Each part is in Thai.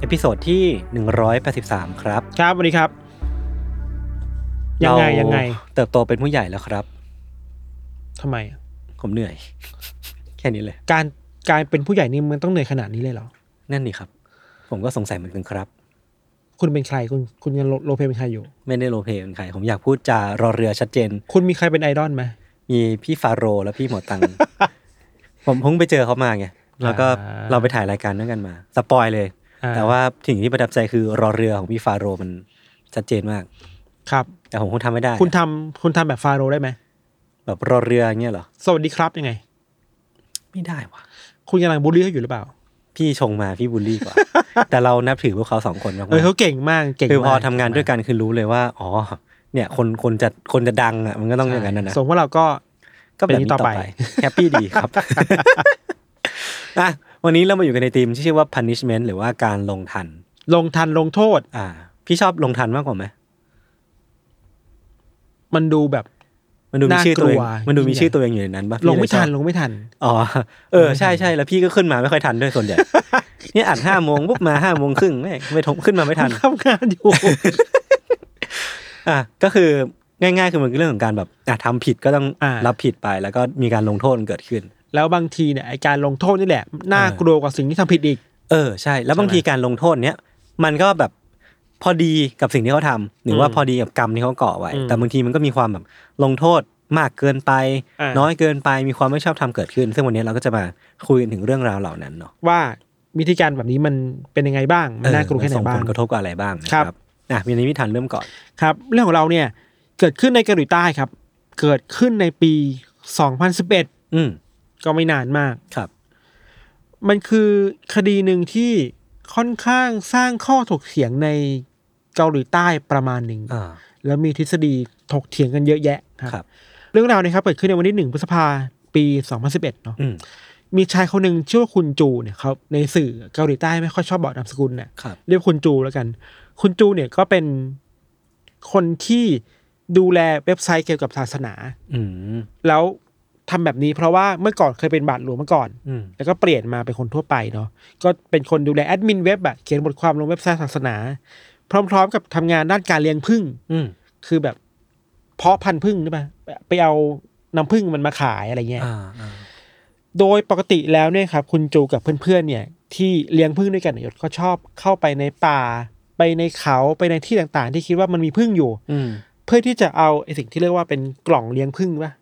episode ที่ 183 ครับ ครับวันนี้ครับ ยังไงเรายังไง เติบโตเป็นผู้ใหญ่แล้วครับทำไมอะผมเหนื่อย แค่นี้เลย การการเป็นผู้ใหญ่นี่มันต้องเหนื่อยขนาดนี้เลยเหรอ นั่นนี่ครับ ผมก็สงสัยเหมือนกันครับ คุณเป็นใครคุณคุณยัง role role play เป็นใครอยู่ ไม่ได้ role play เป็นใคร ผมอยากพูดจารอเรือชัดเจน คุณมีใครเป็นไอดอลไหมมีพี่ฟาโรห์และพี่หมอตัง ผมเพิ่งไปเจอเขามาไงแล้วก็อ่าเราไปถ่ายรายการด้วยกันมา สปอยเลยอ่า แต่ว่าสิ่งที่ประทับใจคือรอเรือของพี่ฟาโรห์มันชัดเจนมาก ครับ แต่ผมคงทำไม่ได้ คุณทำคุณทำแบบฟาโรห์ได้ไหมแบบรอเรืออย่างเงี้ยเหรอสวัสดีครับยังไง ไม่ได้วะคุณกำลังบูลลี่เขาอยู่หรือเปล่า พี่ชงมาพี่บูลลี่กว่า แต่เรานับถือพวกเขาสองคนมากเออเขาเก่งมากเก่งๆคือพอมทำงานด้วยกันคือรู้เลยว่า อ๋อ เนี่ย คนคนจะคนจะดังอะมันก็ต้องอย่างนั้นนะนะส่งว่าเราก็ก็แบบนี้ต่อไปแฮปปี้ดีครับอะ วันนี้เรามาอยู่กันในทีมที่ชื่อว่า punishment หรือว่าการลงทัน ลงทันลงโทษ อ่า พี่ชอบลงทันมากกว่าไหมมันดูแบบ มันดูมีชื่อตัวเองน่ากลัวมันดูมียิ่งใหญ่ชื่อตัวเองอยู่ในนั้นปะพี่ลงไม่ทันเลยชอบลงไม่ทัน อ๋อ เออใช่ใช่แล้วพี่ก็ขึ้นมาไม่ค่อยทันด้วยส่วนใหญ่เนี่ยอ่านห้าโมงปุ๊บมาห้าโมงครึ่งไม่ไม่ทงขึ้นมาไม่ทันทำงานอยู่อะก็คือง่ายๆคือมันคือเรื่องของการแบบอะทำผิดก็ต้องอ่ารัรับผิดไปแล้วก็มีการลงโทษมันเกิดขึ้น แล้วบางทีเนี่ยไอการลงโทษนี่แหละน่ากลัวกว่าสิ่งที่ทำผิดอีก เออใช่ แล้วบางทีการลงโทษเนี้ยมันก็แบบพอดีกับสิ่งที่เขาทำหรือว่าอืมพอดีกับกรรมที่เขาก่อไว้อืมแต่บางทีมันก็มีความแบบลงโทษมากเกินไปอ่าน้อยเกินไปมีความไม่ชอบธรรมเกิดขึ้น ซึ่งวันนี้เราก็จะมาคุยกันถึงเรื่องราวเหล่านั้นเนาะว่าวิธีการแบบนี้มันเป็นยังไงบ้างมันน่ากลัวแค่ไหนส่งบ้าผงลกระทบกับอะไรบ้างนะครับครับอะมีนี้พิธันเริ่มก่อนครับ เรื่องของเราเนี่ยเกิดขึ้นในเกาหลีใต้ครับ เกิดขึ้นในปี 2011 อืม ก็ไม่นานมากครับ มันคือคดีหนึ่งที่ค่อนข้างสร้างข้อถกเถียงในเกาหลีใต้ประมาณหนึ่งอ่าแล้วมีทฤษฎีถกเถียงกันเยอะแยะครับครับเรื่องราวเนะครับเกิดขึ้นในวันที่หนึ่งพฤษภาปี2011เนาะอืมมีชายคนหนึ่งชื่อว่าคุณจูเนี่ยเขาในสื่อเกาหลีใต้ไม่ค่อยชอบบอกนามสกุลเนี่ยครับเรียกคุณจูแล้วกัน คุณจูเนี่ยก็เป็นคนที่ดูแลเว็บไซต์เกี่ยวกับศาสนา อืมแล้ว ทำแบบนี้เพราะว่าเมื่อก่อนเคยเป็นบาทหลวงมาก่อนอืมแล้วก็เปลี่ยนมาเป็นคนทั่วไปเนาะก็เป็นคนดูแลแอดมินเว็บอะเขียนบทความลงเว็บไซต์ศาสนา พร้อม ๆ กับทำงานด้านการเลี้ยงผึ้งอืมคือแบบ เพาะพันธุ์ผึ้งใช่ปะไปเอาน้ำผึ้งมันมาขายอะไรเงี้ยอ่าอ่าโดยปกติแล้วเนี่ยครับ คุณจูกับเพื่อนๆเนี่ย ที่เลี้ยงผึ้งด้วยกันเนี่ยก็ชอบเข้าไปในป่า ไปในเขาไปในที่ต่างๆ ที่คิดว่ามันมีผึ้งอยู่ อืมเพื่อที่จะเอาไอสิ่งที่เรียกว่าเป็นกล่องเลี้ยงผึ้งปะ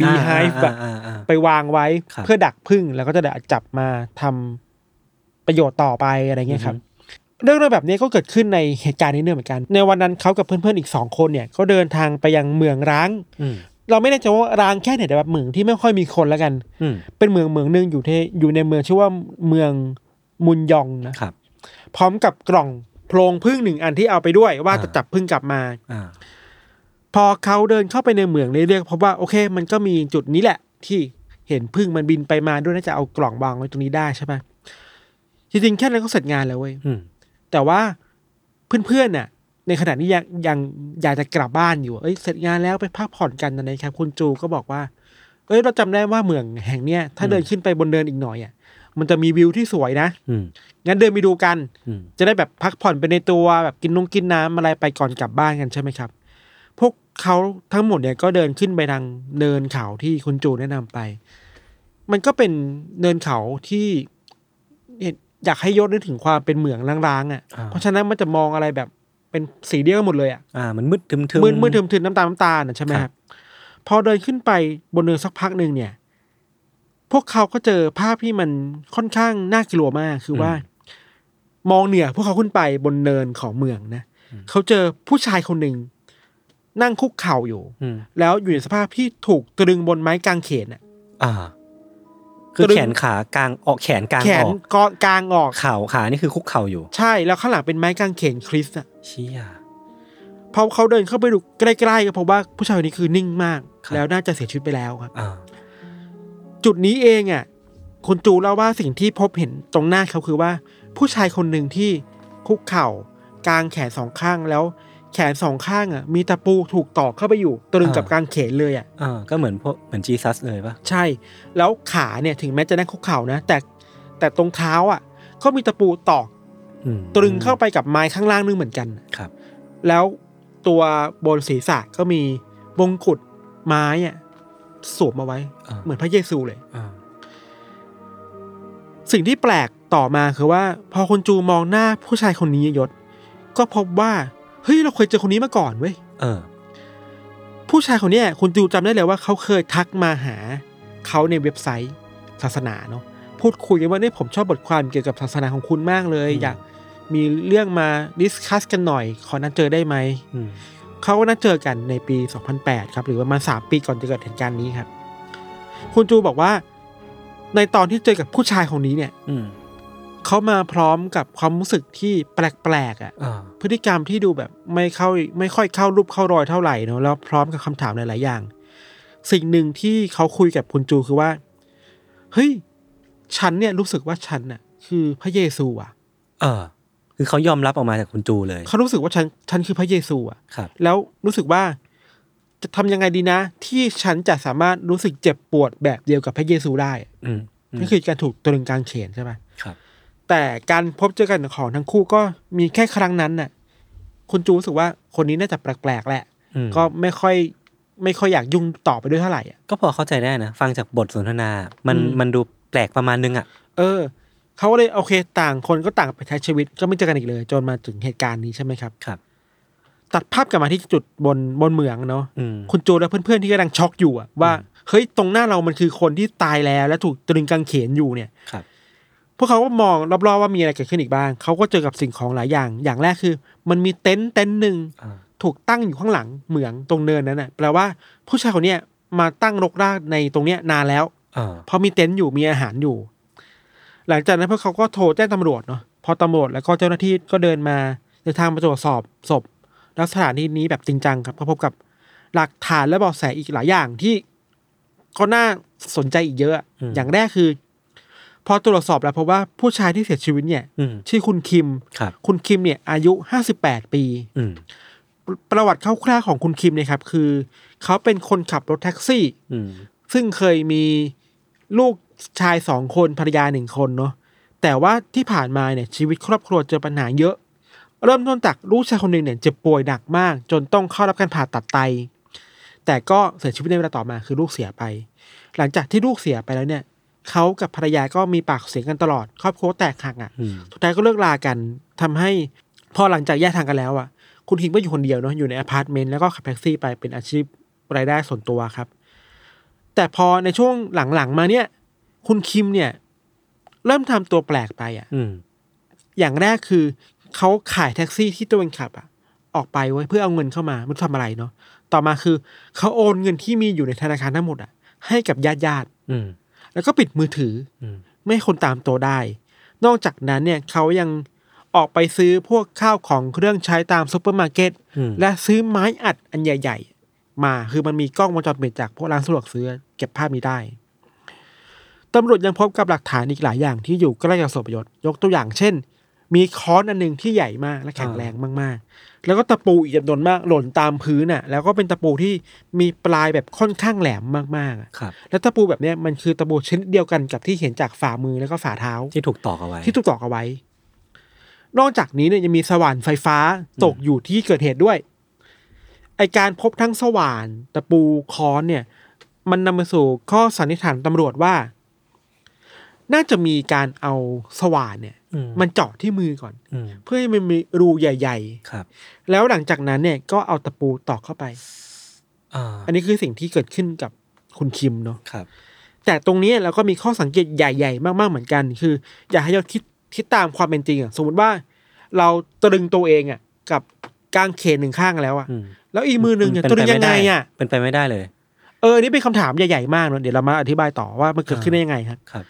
บีไฮฟ์อะอ่าอ่าอ่าไปวางไว้ครับเพื่อดักผึ้งแล้วก็จะได้จับมาทำประโยชน์ต่อไปอะไรเงี้ยครับ เรื่องราวแบบนี้ก็เกิดขึ้นในเหตุการณ์นี้เนี่ยเหมือนกัน ในวันนั้นเขากับเพื่อนๆอีกสองคนเนี่ยก็เดินทางไปยังเมืองร้างอืมเราไม่แน่ใจว่าร้างแค่ไหนแต่แบบเมืองที่ไม่ค่อยมีคนแล้วกันอืมเป็นเมืองเมืองหนึ่งอยู่ที่อยู่ในเมืองชื่อว่าเมืองมุนยองนะครับ พร้อมกับกล่องโพรงพึ่งหนึ่งอันที่เอาไปด้วยว่าอ่าจะจับพึ่งกลับมาอ่า พอเขาเดินเข้าไปในเมืองเรื่อยๆพบว่าโอเค มันก็มีจุดนี้แหละ ที่เห็นพึ่งมันบินไปมาด้วยน่าจะเอากล่องวางไว้ตรงนี้ได้ใช่ปะจริงๆแค่นั้นก็เสร็จงานแล้วเว้ยอืมแต่ว่าเพื่อนๆน่ะ ในขณะนี้ยังยังอยากจะกลับบ้านอยู่ เอ้ยเสร็จงานแล้วไปพักผ่อนกันนะครับคุณจูก็บอกว่า เอ้ยเราจำได้ว่าเมืองแห่งเนี้ยถ้าเดินขึ้นไปบนเดินอีกหน่อยอะมันจะมีวิวที่สวยนะอืมงั้นเดินไปดูกันอืมจะได้แบบพักผ่อนไปในตัวแบบกินนงกินน้ำอะไรไปก่อนกลับบ้านกันใช่ไหมครับ พวกเขาทั้งหมดเนี่ยก็เดินขึ้นไปทางเนินเขาที่คุณจูแนะนำไป มันก็เป็นเนินเขาที่เห็นอยากให้ยศนึกถึงความเป็นเหมืองร้างๆอะอ่าเพราะฉะนั้นมันจะมองอะไรแบบเป็นสีเดียวกันหมดเลยอะ อ่า มันมืดทึมๆมืดมืดทึมๆน้ำตาลน้ำตาลน่ะใช่ไหมคครัรับบพอเดินขึ้นไปบนเนินสักพักหนึ่งเนี่ย พวกเขาก็เจอภาพที่มันค่อนข้างน่ากลัวมาก คือว่า มองเหนือพวกเขาขึ้นไปบนเนินของเมืองนะ เขาเจอผู้ชายคนหนึ่ง นั่งคุกเข่าอยู่อืมแล้วอยู่ในสภาพที่ถูกตรึงบนไม้กางเขนอะอ่า คือตรึงแขนขากลางออกแขนกลางแขอนอกกอกลางออกเข่าขานี่คือคุกเข่าอยู่ ใช่แล้วข้างหลังเป็นไม้กางเขนคริสต์อะเชี่ยพอเขาเดินเข้าไปดูใกล้ๆก็พบว่าผู้ชายคนนี้คือนิ่งมากครับแล้วน่าจะเสียชีวิตไปแล้วครับอ่าจุดนี้เองอะคุณจูเล่าว่าสิ่งที่พบเห็นตรงหน้าเขาคือว่า ผู้ชายคนหนึ่งที่คุกเข่ากางแขนสองข้างแล้ว แขนสองข้างอะมีตะปูถูกตอกเข้าไปอยู่ตรึงกับกางเขนเลยอะอ่าก็เหมือนพวกเหมือนจีซัสเลยปะใช่ แล้วขาเนี่ยถึงแม้จะนั่งคุกเข่านะ แต่แต่ตรงเท้าอะก็มีตะปูตอกอืมตรึงเข้าไปกับไม้ข้างล่างนึงเหมือนกันครับ แล้วตัวบนศีรษะก็มีมงกุฎไม้อะสวมเอาไว้อ่าเหมือนพระเยซูเลยอ่าสิ่งที่แปลกต่อมาคือว่า พอคุณจูมองหน้าผู้ชายคนนี้ยศ ก็พบว่า เฮ้ยเราเคยเจอคนนี้มาก่อนเว้ยเออ ผู้ชายคนเนี้ยคุณจูจำได้เลยว่าเขาเคยทักมาหาเขาในเว็บไซต์ศาสนาเนาะพูดคุยกันว่าเนี่ยผมชอบบทความเกี่ยวกับศาสนาของคุณมากเลยอืมอยากมีเรื่องมาดิสคัสกันหน่อย ขอนัดเจอได้ไหมอืมเขาก็นัดเจอกันในปี 2008 ครับ หรือประมาณ3ปีก่อนจะเกิดเหตุการณ์นี้ครับ คุณจูบอกว่า ในตอนที่เจอกับผู้ชายคนนี้เนี่ย อืม เขามาพร้อมกับความรู้สึกที่แปลกๆอะอ่า พฤติกรรมที่ดูแบบไม่เข้าไม่ค่อยเข้ารูปเข้ารอยเท่าไหร่เนอะแล้วพร้อมกับคำถามหลายๆอย่าง สิ่งหนึ่งที่เขาคุยกับคุณจูคือว่าเฮ้ยฉันเนี่ยรู้สึกว่าฉันน่ะคือพระเยซูอะเออ คือเขายอมรับออกมาจากคุณจูเลย เขารู้สึกว่าฉันฉันคือพระเยซูอะ ครับ แล้วรู้สึกว่าจะทำยังไงดีนะ ที่ฉันจะสามารถรู้สึกเจ็บปวดแบบเดียวกับพระเยซูได้อืมอืมนั่นคือการถูกตรึงกลางเขนใช่ไหมครับ แต่การพบเจอกันของทั้งคู่ก็มีแค่ครั้งนั้นน่ะ คุณจูรู้สึกว่าคนนี้น่าจะแปลกๆแหละอืมก็ไม่ค่อยไม่ค่อยอยากยุ่งต่อไปด้วยเท่าไหร่อะก็พอเข้าใจได้นะ ฟังจากบทสนทนา มันอืมมันดูแปลกประมาณนึงอะ เออ เขาก็เลยโอเค ต่างคนก็ต่างไปใช้ชีวิตก็ไม่เจอกันอีกเลย จนมาถึงเหตุการณ์นี้ใช่ไหมครับครับ ตัดภาพกลับมาที่จุดบนบนเมืองเนาะอืมคุณจูและเพื่อนๆที่กำลังช็อกอยู่อะว่าเฮ้ยตรงหน้าเรามันคือคนที่ตายแล้วและถูกตรึงกางเขนอยู่เนี่ยครับ พวกเขาก็มองรอบๆว่ามีอะไรเกิดขึ้นอีกบ้าง เขาก็เจอกับสิ่งของหลายอย่าง อย่างแรกคือ มันมีเต็นท์เต็นท์หนึ่งอ่าถูกตั้งอยู่ข้างหลังเหมืองตรงเนินนั้นน่ะแปลว่าผู้ชายคนเนี้ยมาตั้งรกรากในตรงเนี้ยนานแล้วอ่าเพราะมีเต็นท์อยู่มีอาหารอยู่ หลังจากนั้นพวกเขาก็โทรแจ้งตำรวจเนาะพอตำรวจแล้วก็เจ้าหน้าที่ก็เดินมาเดินทางมาตรวจสอบศพแล้วสถานที่นี้แบบจริงจังครับก็พบกับหลักฐานและเบาะแสอีกหลายอย่างที่ก็น่าสนใจอีกเยอะ อย่างแรกคือ พอตรวจสอบแล้วพบว่าผู้ชายที่เสียชีวิตเนี่ย อืม ชื่อคุณคิมครับคุณคิมเนี่ยอายุห้าสิบแปดปี อืม ประวัติคร่าวๆของคุณคิมเนี่ยครับ คือ เขาเป็นคนขับรถแท็กซี่ อืม ซึ่งเคยมีลูกชายสองคนภรรยาหนึ่งคนเนาะแต่ว่าที่ผ่านมาเนี่ยชีวิตครอบครัวเจอปัญหาเยอะ เริ่มต้นจากลูกชายคนหนึ่งเนี่ยเจ็บป่วยหนักมาก จนต้องเข้ารับการผ่าตัดไต แต่ก็เสียชีวิตในเวลาต่อมาคือลูกเสียไป หลังจากที่ลูกเสียไปแล้วเนี่ย เขากับภรรยาก็มีปากเสียงกันตลอด ครอบครัวแตกหักอะอืมสุดท้ายก็เลิกลากันทำให้พอหลังจากแยกทางกันแล้วอะ คุณคิงก็อยู่คนเดียวเนาะอยู่ในอพาร์ตเมนต์แล้วก็ขับแท็กซี่ไปเป็นอาชีพรายได้ส่วนตัวครับ แต่พอในช่วงหลังๆมาเนี่ย คุณคิมเนี่ย เริ่มทำตัวแปลกไปอะอืมอย่างแรกคือเขาขายแท็กซี่ที่ตัวเองขับอะ ออกไปไว้เพื่อเอาเงินเข้ามาไม่รู้ทำอะไรเนาะต่อมาคือเขาโอนเงินที่มีอยู่ในธนาคารทั้งหมดอะให้กับญาติญาติๆอืม แล้วก็ปิดมือถืออืมไม่ให้คนตามตัวได้ นอกจากนั้นเนี่ยเขายังออกไปซื้อพวกข้าวของเครื่องใช้ตามซูเปอร์มาร์เก็ตอืมและซื้อไม้อัดอันใหญ่ ๆ มาคือมันมีกล้องวงจรปิดจากพวกร้านสะดวกซื้อเก็บภาพนี้ได้ตำรวจยังพบกับหลักฐานอีกหลายอย่างที่อยู่ใกล้กับศพยศยกตัวอย่างเช่น มีค้อนอันหนึ่งที่ใหญ่มากและแข็งแรงมากๆ แล้วก็ตะปูอีกจำนวนมากหล่นตามพื้นน่ะ แล้วก็เป็นตะปูที่มีปลายแบบค่อนข้างแหลมมากๆอะครับแล้วตะปูแบบเนี้ยมันคือตะปูชนิดเดียวกันกับที่เห็นจากฝ่ามือแล้วก็ฝ่าเท้าที่ถูกตอกเอาไว้ ที่ถูกตอกเอาไว้ นอกจากนี้เนี่ยยังมีสว่านไฟฟ้าตกอยู่ที่เกิดเหตุด้วยไอการพบทั้งสว่าน ตะปูค้อนเนี่ย มันนำมาสู่ข้อสันนิษฐานตำรวจว่า น่าจะมีการเอาสว่านเนี่ยอืมมันเจาะที่มือก่อนอืมเพื่อให้มันมีรูใหญ่ครับๆแล้วหลังจากนั้นเนี่ยก็เอาตะปูตอกเข้าไปอ่าอันนี้คือสิ่งที่เกิดขึ้นกับคุณคิมเนาะครับ แต่ตรงนี้เราก็มีข้อสังเกตใหญ่ ๆ มากๆเหมือนกัน คือ อยากให้เราคิดคิดตามความเป็นจริงอะสมมติว่า เราตรึงตัวเองอะ กับกางเขนหนึ่งข้างแล้วอะอืมแล้วอีกมือหนึ่งเนี่ยเป็นตรึปงยังไงม่ด้อะเป็นไปไม่ได้เลย เอออนนี่เป็นคำถามใหญ่ๆมากเนอะเดี๋ยวเรามาอธิบายต่อว่ามันเกิดขึ้นได้ยังไงครับครับ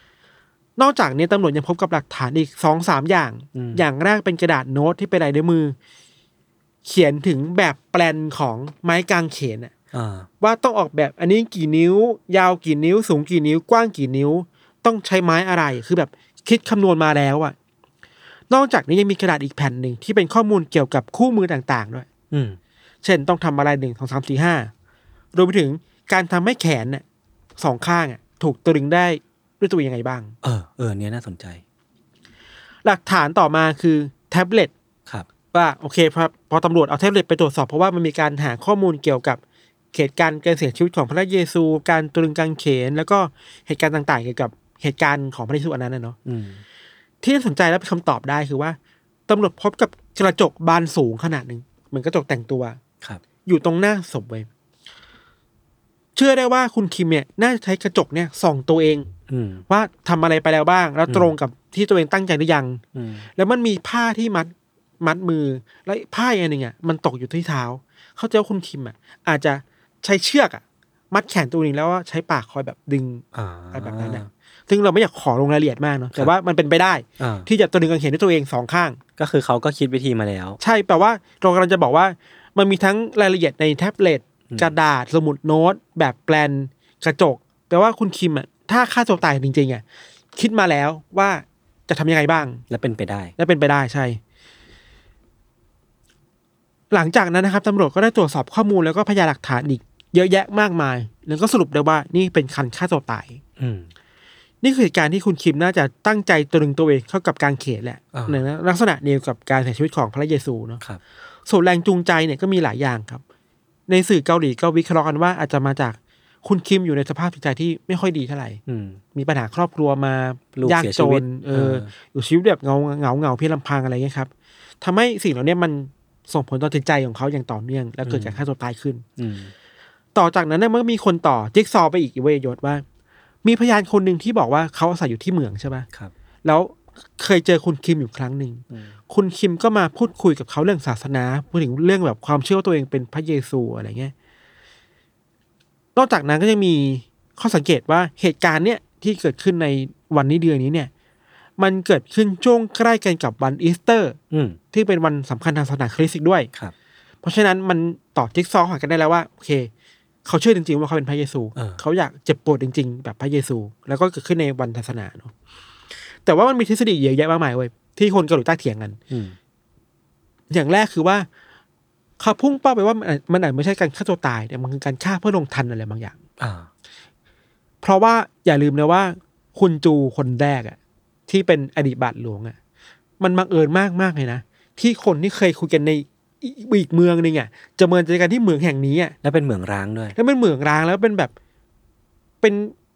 นอกจากนี้ตำรวจยังพบกับหลักฐานอีกสองสามอย่างอืมอย่างแรกเป็นกระดาษโน้ตที่เป็นลายนิ้วมือ เขียนถึงแบบแปลนของไม้กางเขนอะอ่าว่าต้องออกแบบอันนี้กี่นิ้ว ยาวกี่นิ้ว สูงกี่นิ้ว กว้างกี่นิ้ว ต้องใช้ไม้อะไรคือแบบคิดคำนวณมาแล้วอะนอกจากนี้ยังมีกระดาษอีกแผ่นหนึ่งที่เป็นข้อมูลเกี่ยวกับคู่มือต่างๆด้วย อืมเช่นต้องทำอะไรหนึ่งสองสามสี่ห้ารวมไปถึงการทำให้แขนน่ะสองข้างอะถูกตรึงได้ ด้วยตัวยังไงบ้าง เออเออเนี้ยน่าสนใจ หลักฐานต่อมาคือแท็บเล็ตครับว่าโอเคพอพอตำรวจเอาแท็บเล็ตไปตรวจสอบเพราะว่ามันมีการหาข้อมูลเกี่ยวกับเหตุการณ์การเสียชีวิตของพระเยซู การตรึงกางเขน แล้วก็เหตุการณ์ต่างๆ เกี่ยวกับเหตุการณ์ของพระเยซูอันนั้นนะเนาะอืมที่น่าสนใจและเป็นคำตอบได้คือว่าตำรวจพบกับกระจกบานสูงขนาดหนึ่งเหมือนกระจกแต่งตัวครับ อยู่ตรงหน้าศพเว้ยเชื่อได้ว่าคุณคิมเนี่ยน่าจะใช้กระจกเนี่ยส่องตัวเองอืม ว่าทำอะไรไปแล้วบ้าง แล้วตรงกับที่ตัวเองตั้งใจหรือยังอืมแล้วมันมีผ้าที่มัดมัดมือ แล้วผ้าอีกอันหนึ่งอะมันตกอยู่ที่เท้า เข้าใจว่าคุณคิมอะ อาจจะใช้เชือกอะ มัดแขนตัวเองแล้วว่าใช้ปากคอยแบบดึงอ่าอะไรแบบนั้นนะซึ่งเราไม่อยากขอลงรายละเอียดมากเนาะแต่ว่ามันเป็นไปได้อ่าที่จะตัวดึงกางเขนด้วยตัวเองสองข้าง ก็คือเขาก็คิดวิธีมาแล้ว ใช่แปลว่าเรากำลังจะบอกว่า มันมีทั้งรายละเอียดในแท็บเล็ตอืมกระดาษสมุดโน้ต แบบแปลนกระจกแปลว่าคุณคิมอะ ถ้าฆ่าตัวตายจริงๆอะคิดมาแล้วว่าจะทำยังไงบ้าง และเป็นไปได้ และเป็นไปได้ใช่ หลังจากนั้นนะครับตำรวจก็ได้ตรวจสอบข้อมูลแล้วก็พยานหลักฐานอีก เยอะแยะมากมาย แล้วก็สรุปได้ว่านี่เป็นคันฆ่าตัวตาย อืมนี่คือเหตุการณ์ที่คุณคิมน่าจะตั้งใจตรึงตัวเองเข้ากับการเขนแหละอ่าในลักษณะเดียวกับการเสียชีวิตของพระเยซูเนาะครับส่วนแรงจูงใจเนี่ยก็มีหลายอย่างครับ ในสื่อเกาหลีก็วิเคราะห์กันว่าอาจจะมาจาก คุณคิมอยู่ในสภาพจิตใจที่ไม่ค่อยดีเท่าไหร่อืมมีปัญหาครอบครัวมาลูกยากเสียจชีวิตนเอเออออยู่ชีวิตแบบเงาเงาเงาเพียงลำพังอะไรเงี้ยครับทำให้สิ่งเหล่านี้มันส่งผลต่อจิตใจของเขาอย่างต่อเนื่อง แล้วเกิดการฆ่าตัวตายขึ้นอืมต่อจากนั้นเนี่ยมันก็มีคนต่อจิ๊กซอว์ไปอีกเวยยศว่า มีพยานคนหนึ่งที่บอกว่าเขาอาศัยอยู่ที่เมืองใช่ไหมครับ แล้วเคยเจอคุณคิมอยู่ครั้งหนึ่งอืมคุณคิมก็มาพูดคุยกับเขาเรื่องศาสนาพูดถึงเรื่องแบบความเชื่อว่าตัวเองเป็นพระเยซูอะไรเงี้ย นอกจากนั้นก็ยังมีข้อสังเกตว่าเหตุการณ์เนี่ยที่เกิดขึ้นในวันนี้เดือนนี้เนี่ย มันเกิดขึ้นช่วงใกล้กันกับวันอีสเตอร์อืมที่เป็นวันสำคัญทางศาสนาคริสต์อีกด้วยครับ เพราะฉะนั้นมันต่อจิ๊กซอว์หากันได้แล้วว่าโอเค เขาเชื่อจริงๆว่าเขาเป็นพระเยซูเออเขาอยากเจ็บปวดจริง ๆ แบบพระเยซู แล้วก็เกิดขึ้นในวันศาสนาเนาะแต่ว่ามันมีทฤษฎีเยอะแยะมากมายเว้ยที่คนเกาหลีใต้เถียงกันอืมอย่างแรกคือว่า เขาพุ่งเป้าไปว่ามันอาจมันอาจไม่ใช่การฆ่าตัวตายแต่มันคือการฆ่าเพื่อลงทันอะไรบางอย่างอ่าเพราะว่าอย่าลืมนะว่า คุณจูคนแรกอะที่เป็นอดีตบาทหลวงอะมันบังเอิญมากมากๆเลยนะที่คนที่เคยคุยกันในอีอีกเมืองหนึงอะจะเมินเจอกันที่เมืองแห่งนี้อะแล้วเป็นเหมืองร้างด้วยแล้วเป็นเมืองร้างแล้วเป็นแบบเป็น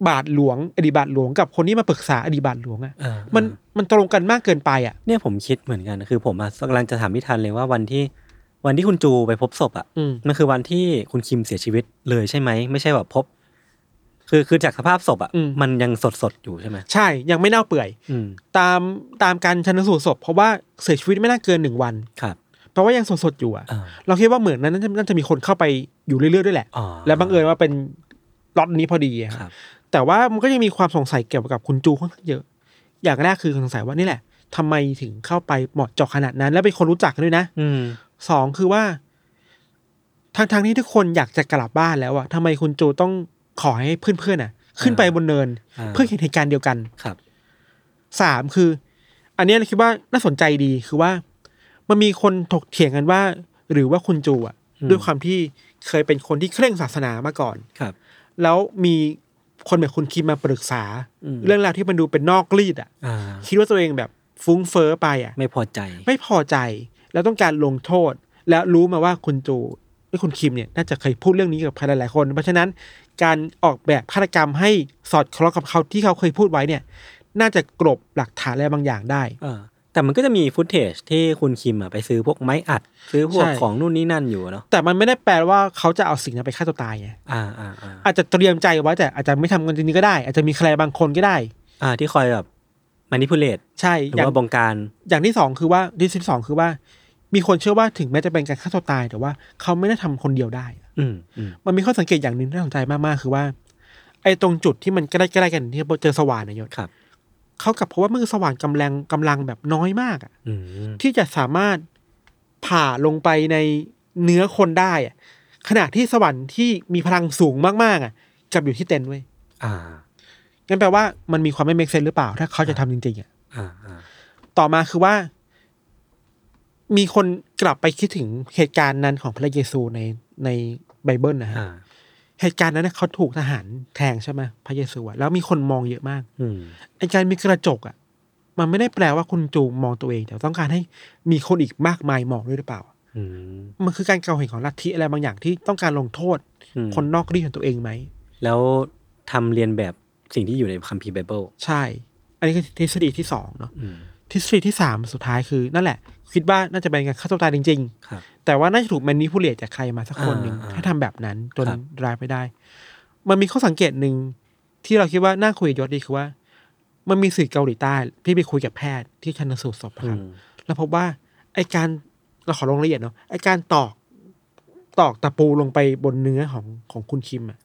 บาทหลวง อดีตบาทหลวงกับคนที่มาปรึกษาอดีตบาทหลวงอะเออมันมันตรงกันมากเกินไปอะเนี่ยผมคิดเหมือนกันคือ ผมอะกำลังจะถามพี่ทันเลยว่าวันที่ วันที่คุณจูไปพบศพอะอืมมันคือวันที่คุณคิมเสียชีวิตเลยใช่ไหมไม่ใช่แบบพบ คือคือจากสภาพศพอะอืมมันยังสดสดๆอยู่ใช่ไหมใช่ยังไม่เน่าเปื่อยอืมตามตามการชันสูตรศพ เพราะว่าเสียชีวิตไม่น่าเกินหนึ่งวันครับเพราะว่ายังสดๆอยู่อะอ่าเราคิดว่าเหมือนนั้นน่าจะน่าจะมีคนเข้าไปอยู่เรื่อยๆด้วยแหละอ๋อและบังเอิญว่าเป็นล็อตนี้พอดีอะครับแต่ว่ามันก็ยังมีความสงสัยเกี่ยวกับคุณจูค่อนข้างเยอะ อย่างแรกคือสงสัยว่านี่แหละทำไมถึงเข้าไปเหมาะเจาะขนาดนั้น และเป็นคนรู้จักกันด้วยนะอืม สองคือว่าทางทางๆที่ทุกคนอยากจะกลับบ้านแล้วอะทำไมคุณจูต้องขอให้เพื่อนๆอะขึ้นไปบนเนินอ่าเพื่อเห็นเหตุการณ์เดียวกันครับสามคือ อันเนี้ยเราคิดว่าน่าสนใจดีคือว่า มันมีคนถกเถียงกันว่า หรือว่าคุณจูอะอืมด้วยความที่เคยเป็นคนที่เคร่งศาสนามาก่อนครับ แล้วมีคนแบบคุณคิมมาปรึกษาอืมเรื่องราวที่มันดูเป็นนอกรีดอะอ่าคิดว่าตัวเองแบบฟุ้งเฟ้อไปอะ ไม่พอใจ ไม่พอใจ แล้วต้องการลงโทษ แล้วรู้มาว่าคุณจูไอ้ยคุณคิมเนี่ยน่าจะเคยพูดเรื่องนี้กับใครหลายๆคน เพราะฉะนั้นการออกแบบฆาตกรรมให้สอดคล้องกับเขาที่เขาเคยพูดไว้เนี่ย น่าจะกลบหลักฐานอะไรบางอย่างได้เออแต่มันก็จะมีฟุตเทจที่คุณคิมอะไปซื้อพวกไม้อัด ซื้อพวกใช่ ของนู่นนี่นั่นอยู่เนาะแต่มันไม่ได้แปลว่าเขาจะเอาสิ่งนั้นไปฆ่าตัวตายไงอ่าอ่าอ่าอาจจะเตรียมใจไว้แต่อาจจะไม่ทำกันจริงๆก็ได้ อาจจะมีใครบางคนก็ได้ อ่าที่คอยแบบมานิพูเลตใช่หรือย่างอว่าบงการ อย่างที่สองคือว่าที่ที่สองคือว่า มีคนเชื่อว่าถึงแม้จะเป็นการฆ่าตัวตาย แต่ว่าเขาไม่ได้ทำคนเดียวได้ อืมอืมมันมีข้อสังเกตอย่างหนึ่งที่น่าสนใจมากๆคือว่า ไอ้ตรงจุดที่มันใกล้ๆกันที่เจอสว่านนายศครับเขากลับเพราะว่ามันคือสว่านกำลังกำลังแบบน้อยมากอะอืมที่จะสามารถผ่าลงไปในเนื้อคนได้อะขณะที่สว่านที่มีพลังสูงมากๆอะกลับอยู่ที่เต็นท์เว้ยอ่างั้นแปลว่ามันมีความไม่ make sense หรือเปล่า ถ้าเขาจะทำจริงๆอะอ่าอ่าต่อมาคือว่า มีคนกลับไปคิดถึงเหตุการณ์นั้นของพระเยซูในในไบเบิลนะฮะอ่าเหตุการณ์นั้นนะเขาถูกทหารแทงใช่ไหมพระเยซูอะแล้วมีคนมองเยอะมากอืมไอการมีกระจกอะมันไม่ได้แปลว่าคุณจูมองตัวเอง แต่ต้องการให้มีคนอีกมากมายมองด้วยหรือเปล่าอืมมันคือการเกาเห็นของลัทธิอะไรบางอย่างที่ต้องการลงโทษอืมคนนอกรีของตัวเองไหม แล้วทำเลียนแบบสิ่งที่อยู่ในคัมภีร์ไบเบิลใช่ อันนี้คือทฤษฎีที่สองเนาะอืมทฤษฎีที่สามสุดท้ายคือนั่นแหละ คิดว่าน่าจะเป็นการฆ่าตัวตายจริง ครับๆ แต่ว่าน่าจะถูก manipulate จากใครมาสักคนหนึ่งอ่าอ่าให้ทำแบบนั้นจนครับร้ายไปได้ มันมีข้อสังเกตหนึ่งที่เราคิดว่าน่าคุยกับยศดีคือว่า มันมีสื่อเกาหลีใต้พี่ไปคุยกับแพทย์ที่ชันสูตรศพอะครับอืมแล้วพบว่าไอการเราขอลงรายละเอียดเนาะไอการตอกตอกตะปูลงไปบนเนื้อของของคุณคิมอะ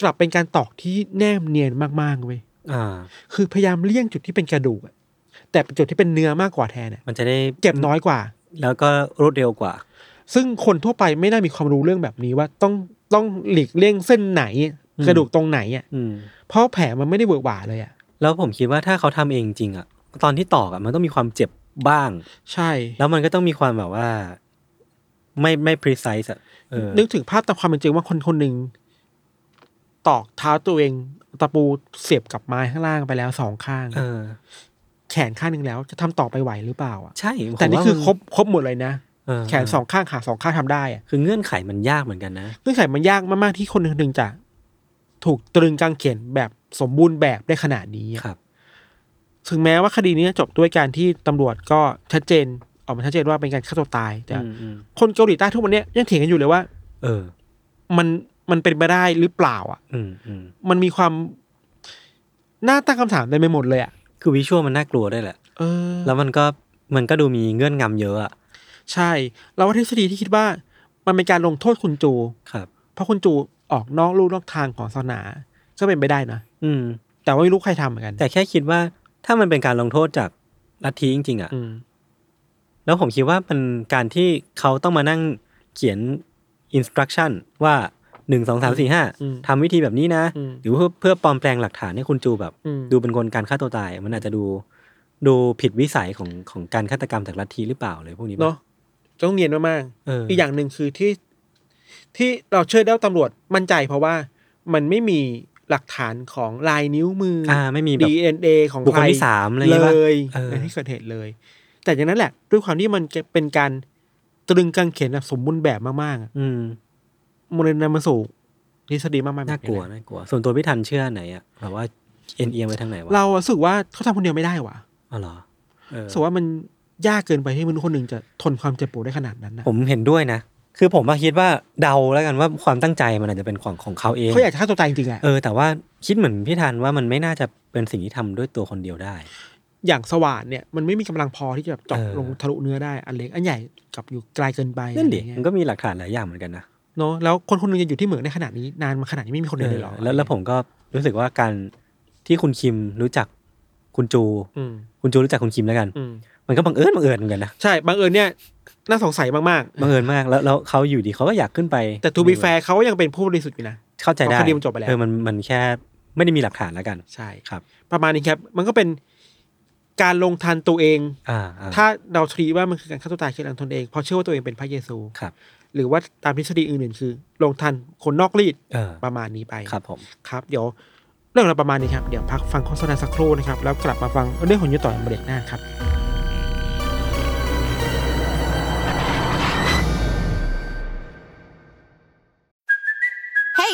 กลับเป็นการตอกที่แนบเนียนมากๆเว้ยอ่า คือพยายามเลี่ยงจุดที่เป็นกระดูกอะ แต่เป็นจุดที่เป็นเนื้อมากกว่าแทนเนี่ยมันจะได้เจ็บน้อยกว่า แล้วก็รวดเร็วกว่า ซึ่งคนทั่วไปไม่น่ามีความรู้เรื่องแบบนี้ว่าต้องต้องหลีกเลี่ยงเส้นไหนอืมกระดูกตรงไหนอะอืมเพราะแผลมันไม่ได้เบิกหวาเลยอะแล้วผมคิดว่าถ้าเขาทำเองจริงอะ ตอนที่ตอกอะมันต้องมีความเจ็บบ้าง ใช่ แล้วมันก็ต้องมีความแบบว่า ไม่ไม่ precise อะเออนึกถึงภาพตามความเป็นจริงว่าคนคนหนึ่งตอกเท้าตัวเองตะปูเสียบกับไม้ข้างล่างไปแล้วสองข้างเออ แขนข้างหนึ่งแล้วจะทำต่อไปไหวหรือเปล่าอะใช่ผมแต่นี่ว่าคือมันครบครบหมดเลยนะเออแขนสองข้างขาสองข้างทำได้อะคือเงื่อนไขมันยากเหมือนกันนะเงื่อนไขมันยากมากๆที่คนหนึ่งจะถูกตรึงกางเขนแบบสมบูรณ์แบบได้ขนาดนี้อะครับ ถึงแม้ว่าคดีนี้จะจบด้วยการที่ตำรวจก็ชัดเจนออกมาชัดเจนว่าเป็นการฆ่าตัวตายแต่อืมอืมคนเกาหลีใต้ทุกวันเนี้ยยังเถียงกันอยู่เลยว่า เออ มันมันเป็นไปได้หรือเปล่า อะ อืมอืมมันมีความน่าตั้งคำถามเต็มไปหมดเลยอะ คือวิชวลมันน่ากลัวได้วยแหละ เออ แล้วมันก็มันก็ดูมีเงื่อนงำเยอะอะใช่ เราว่าทฤษฎีที่คิดว่า มันเป็นการลงโทษคุณจู ครับ เพราะคุณจูออกนอกลู่นอกทางของศาสนา ก็เป็นไปได้นะอืม แต่ว่าไม่รู้ใครทำเหมือนกัน แต่แค่คิดว่าถ้ามันเป็นการลงโทษจากลัทธิจริง ๆอะอืม แล้วผมคิดว่ามันการที่เขาต้องมานั่งเขียนอินสตรั c ชั่นว่า หนึ่งสองสามสี่ห้าอืมทำวิธีแบบนี้นะอืมหรือเพื่อเพื่อปลอมแปลงหลักฐานให้คุณจูแบบอืมดูเป็นคนการฆ่าตัวตาย มันอาจจะดูดูผิดวิสัยของของการฆาตกรรมจากลัทธิหรือเปล่าเลยพวกนี้ปะเนาะต้องเนียนมากเออๆอีกอย่างหนึ่งคือที่ที่เราเชื่อได้ว่าตำรวจมั่นใจเพราะว่ามันไม่มีหลักฐานของลายนิ้วมืออ่าไม่มีแบบ DNA ของบุคคลใรที่สามอะไรอย่างเงี้ยเลปะยเออในที่เกิดเหตุเลย แต่อย่างนั้นแหละ ด้วยความที่มันเป็นการตรึงกางเขนแบบสมบูรณ์แบบมากๆอะ อืมมันเลยนำมาสู่ทฤษฎีมากๆแบบน่ากลัวะน่ากลัว ส่วนตัวพี่ทันเชื่อไหนอะแบบว่าเอ็นเอียงไปทางไหนวะเรารู้สึกว่าเขาทำคนเดียวไม่ได้ว่ะอ๋อเหรอเออรู้สึกว่ามันยากเกินไปให้มนุษย์คนหนึ่งจะทนความเจ็บปวดได้ขนาดนั้นนะผมเห็นด้วยนะ คือผมมาคิดว่าเดาแล้วกันว่าความตั้งใจมันอาจจะเป็นของของเขาเองเขาอยากจะฆ่าตัวตายจริงๆแหละเออแต่ว่าคิดเหมือนพี่ทันว่ามันไม่น่าจะเป็นสิ่งที่ทำด้วยตัวคนเดียวได้ อย่างสว่านเนี่ยมันไม่มีกำลังพอที่จะแบบเจาะเออลงทะลุเนื้อได้อันเล็กอันใหญ่กลับอยู่ไกลเกินไปนั่นดิอะไรเงี้ยมันก็มีหลักฐานหลายอย่างเหมือนกันนะ เนาะแล้วคนคนหนึงจะอยู่ที่เหมืองในขนาดนี้นานมาขนาดนี้ไม่มีคนเดียวเลยเหรอเออแล้วแล้วผมก็รู้สึกว่าการที่คุณคิมรู้จักคุณจูอืมคุณจูรู้จักคุณคิมแล้วกันอืมมันก็บังเอิญบังเอิญเหมือนกันนะใช่บังเอิญเนี่ยน่าสงสัยมากบังเอิญมากแล้วแล้วเขาอยู่ดีเขาก็อยากขึ้นไปๆแต่ทูบีแฟร์เขายังเป็นผู้บริสุทธิ์อยู่นะเข้าใจได้เพราะคดีมันจบไปแล้วเออมันมันแค่ไม่ได้มีหลักฐานแล้วกันใช่ครับ ประมาณนี้ครับ มันก็เป็นการลงทันตัวเองอ่าอ่าถ้าเราทรีว่ามันคือการฆ่าตัวตายคือการทนเองเพราะเชื่อว่าตัวเองเป็นพระเยซูครับ หรือว่าตามทฤษฎีอื่นๆ คือลงทันคนนอกรีดเออประมาณนี้ไปครับผมครับเดี๋ยวเรื่องเราประมาณนี้ครับ เดี๋ยวพักฟังโฆษณาสักครู่นะครับ แล้วกลับมาฟังเรื่องของยุทธต่อในเบรกหน้าครับ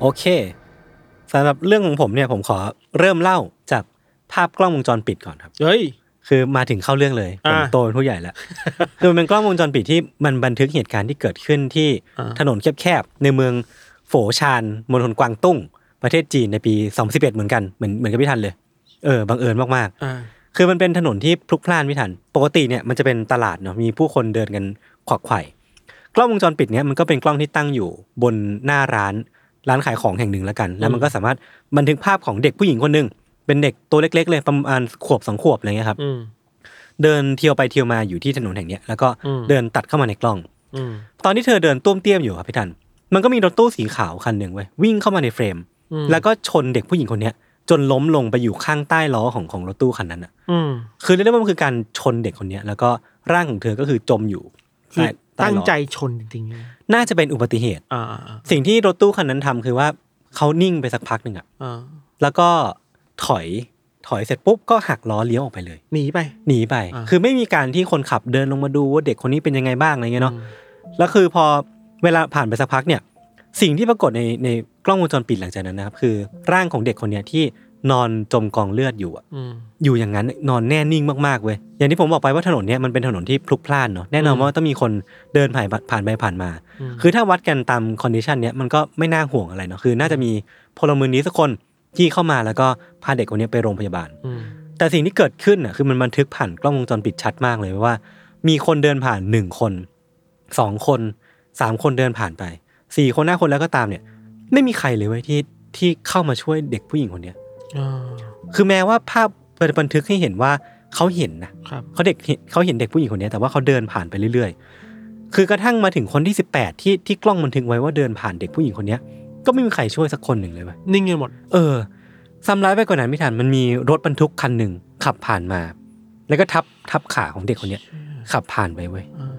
โอเคสำหรับเรื่องของผมเนี่ยผมขอเริ่มเล่าจากภาพกล้องวงจรปิดก่อนครับ เฮ้ย คือมาถึงเข้าเรื่องเลยผมอ่า โตเป็นผู้ใหญ่แล้ว คือมันเป็นกล้องวงจรปิดที่มันบันทึกเหตุการณ์ที่เกิดขึ้นที่อ่าถนนแคบๆในเมืองโฝชานมณฑลกวางตุ้ง ประเทศจีนในปี 2011 เหมือนกันเหมือนเหมือนกับพี่ทันเลยเออบังเอิญมากอ่าๆ คือมันเป็นถนนที่พลุกพล่านพี่ทัน ปกติเนี่ยมันจะเป็นตลาดเนาะมีผู้คนเดินกันขวักไขว่ กล้องวงจรปิดเนี่ยมันก็เป็นกล้องที่ตั้งอยู่บนหน้าร้าน ร้านขายของแห่งหนึ่งแล้วกัน แล้วมันก็สามารถบันทึกภาพของเด็กผู้หญิงคนหนึ่งเป็นเด็กตัวเล็ก ๆ เลยประมาณขวบสองขวบอะไรเงี้ยครับอืมเดินเที่ยวไปเที่ยวมาอยู่ที่ถนนแห่งเนี้ยแล้วก็อืมเดินตัดเข้ามาในกล้องอืมตอนที่เธอเดินต้วมเตี้ยมอยู่ครับพี่ทัน มันก็มีรถตู้สีขาวคันหนึ่งเว้ยวิ่งเข้ามาในเฟรมอืมแล้วก็ชนเด็กผู้หญิงคนเนี้ยจนล้มลงไปอยู่ข้างใต้ล้อของของรถตู้คันนั้นอะอืมคือเรียกได้ว่ามันคือการชนเด็กคนเนี้ยแล้วก็ร่างของเธอก็คือจมอยู่คือใต้ใต้ล้อตั้งใจชนจริงๆนะน่าจะเป็นอุบัติเหตุอ่าอ่าอ่าสิ่งที่รถตู้คันนั้นทำคือว่าเขานิ่งไปสักพักหนึ่งอะอ่าแล้วก็ถอยถอยเสร็จปุ๊บก็หักล้อเลี้ยวออกไปเลยหนีไปหนีไปอ่าคือไม่มีการที่คนขับเดินลงมาดูว่าเด็กคนนี้เป็นยังไงบ้างอะไรเงี้ยเนาะแล้วคือพอเวลาผ่านไปสักพักเนี่ย สิ่งที่ปรากฏในในกล้องวงจรปิดหลังจากนั้นนะครับ คือร่างของเด็กคนเนี้ยที่ นอนจมกองเลือดอยู่อะอืมอยู่อย่างนั้นนอนแน่นิ่งมากๆเว้ยอย่างที่ผมบอกไปว่าถนนเนี้ยมันเป็นถนนที่พลุกพล่านเนาะแน่นอนอืมว่าต้องมีคนเดินผ่านผ่านไปผ่านมาอืมคือถ้าวัดกันตาม condition เนี้ยมันก็ไม่น่าห่วงอะไรเนาะคือ น่าจะมีพลเมืองดีสักคนที่เข้ามาแล้วก็พาเด็กคนเนี้ยไปโรงพยาบาลอืมแต่สิ่งที่เกิดขึ้นอะคือมันบันทึกผ่านกล้องวงจรปิดชัดมากเลยว่า มีคนเดินผ่านหนึ่งคนสองคนสามคนเดินผ่านไปสี่คนห้าคนแล้วก็ตามเนี่ย ไม่มีใครเลยเว้ยที่ที่เข้ามาช่วยเด็กผู้หญิงคนเนี้ยอ่า คือแม้ว่าภาพบันทึกให้เห็นว่าเขาเห็นนะครับเขาเด็กเห็นเขาเห็นเด็กผู้หญิงคนเนี้ยแต่ว่าเขาเดินผ่านไปเรื่อยๆ คือกระทั่งมาถึงคนที่สิบแปดที่ที่กล้องบันทึกไว้ว่าเดินผ่านเด็กผู้หญิงคนเนี้ยก็ไม่มีใครช่วยสักคนหนึ่งเลยเว้ยนิ่งกันหมด เออซ้ำร้ายไปกว่านั้นไม่ทันมันมีรถบรรทุกคันหนึ่งขับผ่านมา แล้วก็ทับทับขาของเด็กคนเนี้ยขับผ่านไปเว้ยอ่า